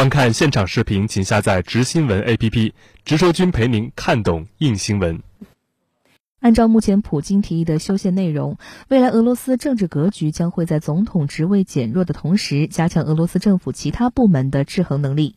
观看现场视频，请下载“直新闻 ”APP，直说君陪您看懂硬新闻。按照目前普京提议的修宪内容，未来俄罗斯政治格局将会在总统职位减弱的同时，加强俄罗斯政府其他部门的制衡能力。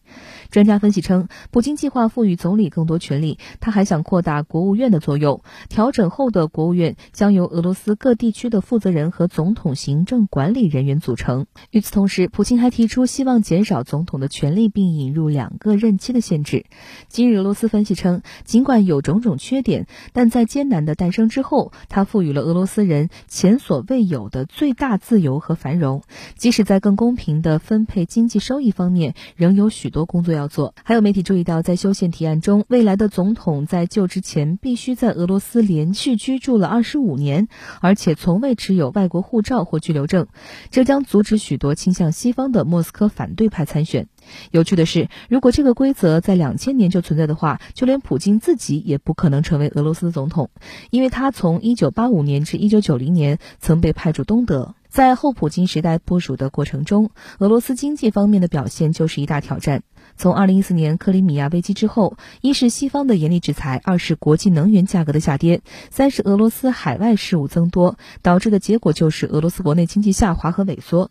专家分析称，普京计划赋予总理更多权力，他还想扩大国务院的作用。调整后的国务院将由俄罗斯各地区的负责人和总统行政管理人员组成。与此同时，普京还提出希望减少总统的权力，并引入两个任期的限制。今日俄罗斯分析称，尽管有种种缺点，但在艰难的诞生之后，它赋予了俄罗斯人前所未有的最大自由和繁荣。即使在更公平的分配经济收益方面，仍有许多工作要做。还有媒体注意到，在修宪提案中，未来的总统在就职前必须在俄罗斯连续居住了二十五年，而且从未持有外国护照或居留证，这将阻止许多倾向西方的莫斯科反对派参选。有趣的是，如果这个规则在两千年就存在的话，就连普京自己也不可能成为俄罗斯的总统，因为他从一九八五年至一九九零年曾被派驻东德。在后普京时代部署的过程中，俄罗斯经济方面的表现就是一大挑战。从二零一四年克里米亚危机之后，一是西方的严厉制裁，二是国际能源价格的下跌，三是俄罗斯海外事务增多，导致的结果就是俄罗斯国内经济下滑和萎缩。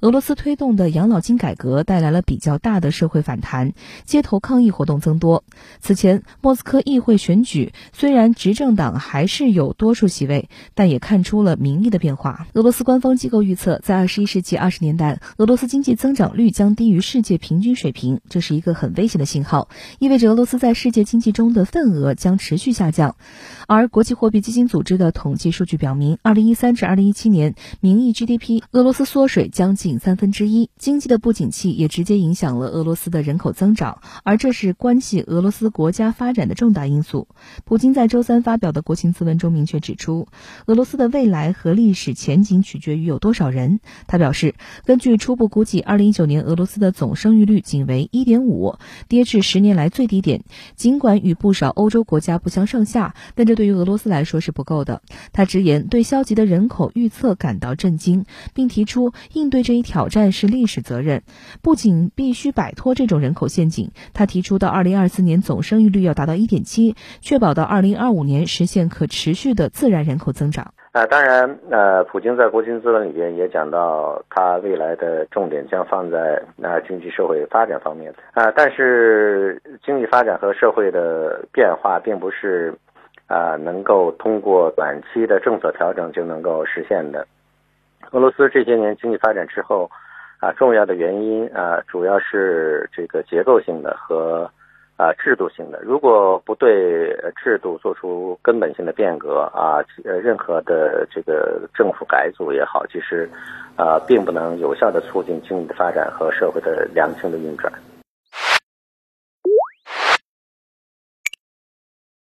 俄罗斯推动的养老金改革带来了比较大的社会反弹，街头抗议活动增多。此前，莫斯科议会选举虽然执政党还是有多数席位，但也看出了民意的变化。俄罗斯官方机构预测，在二十一世纪二十年代，俄罗斯经济增长率将低于世界平均水平，这是一个很危险的信号，意味着俄罗斯在世界经济中的份额将持续下降。而国际货币基金组织的统计数据表明，二零一三至二零一七年名义 GDP 俄罗斯缩水将近三分之一。经济的不景气也直接影响了俄罗斯的人口增长，而这是关系俄罗斯国家发展的重大因素。普京在周三发表的国情咨文中明确指出，俄罗斯的未来和历史前景取决于有多少人。他表示，根据初步估计，二零一九年俄罗斯的总生育率仅为一点五，跌至十年来最低点。尽管与不少欧洲国家不相上下，但这对于俄罗斯来说是不够的。他直言对消极的人口预测感到震惊，并提出应对这一挑战是历史责任，不仅必须摆脱这种人口陷阱。他提出到二零二四年总生育率要达到一点七，确保到二零二五年实现可持续的自然人口增长。啊，当然，呃，普京在国情咨文里边也讲到，他未来的重点将放在那经济社会发展方面。啊，但是经济发展和社会的变化并不是。啊，能够通过短期的政策调整就能够实现的。俄罗斯这些年经济发展之后，啊，重要的原因啊，主要是这个结构性的和啊制度性的。如果不对制度做出根本性的变革啊，呃，任何的这个政府改组也好，其实啊，并不能有效的促进经济的发展和社会的良性的运转。